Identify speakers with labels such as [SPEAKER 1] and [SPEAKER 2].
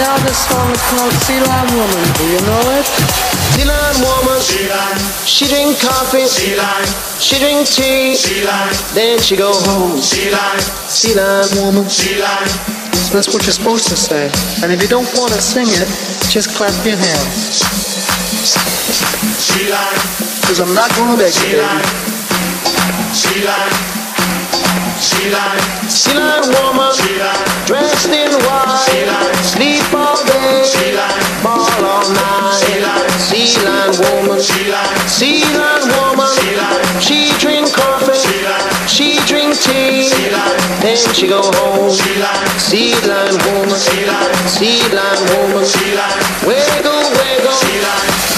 [SPEAKER 1] this song is called Sea Lion Woman. Do you know it?
[SPEAKER 2] Sea lion woman,
[SPEAKER 3] Sea lion,
[SPEAKER 2] she drink coffee,
[SPEAKER 3] sea lion,
[SPEAKER 2] she drink tea,
[SPEAKER 3] sea lion,
[SPEAKER 2] then she go home.
[SPEAKER 3] sea lion,
[SPEAKER 2] Sea lion woman.
[SPEAKER 3] sea lion,
[SPEAKER 1] So that's what you're supposed to say. And if you don't want to sing it, just clap your hands.
[SPEAKER 3] sea lion,
[SPEAKER 1] Because I'm not going to beg
[SPEAKER 3] sea
[SPEAKER 1] you,
[SPEAKER 3] lion,
[SPEAKER 1] baby.
[SPEAKER 3] sea lion, sea lion,
[SPEAKER 2] Sea lion woman,
[SPEAKER 3] sea lion,
[SPEAKER 2] dressed in
[SPEAKER 3] Sea
[SPEAKER 2] white,
[SPEAKER 3] lion.
[SPEAKER 2] sleep she go home.
[SPEAKER 3] sea lion,
[SPEAKER 2] woman,
[SPEAKER 3] sea lion,
[SPEAKER 2] woman, wiggle wiggle,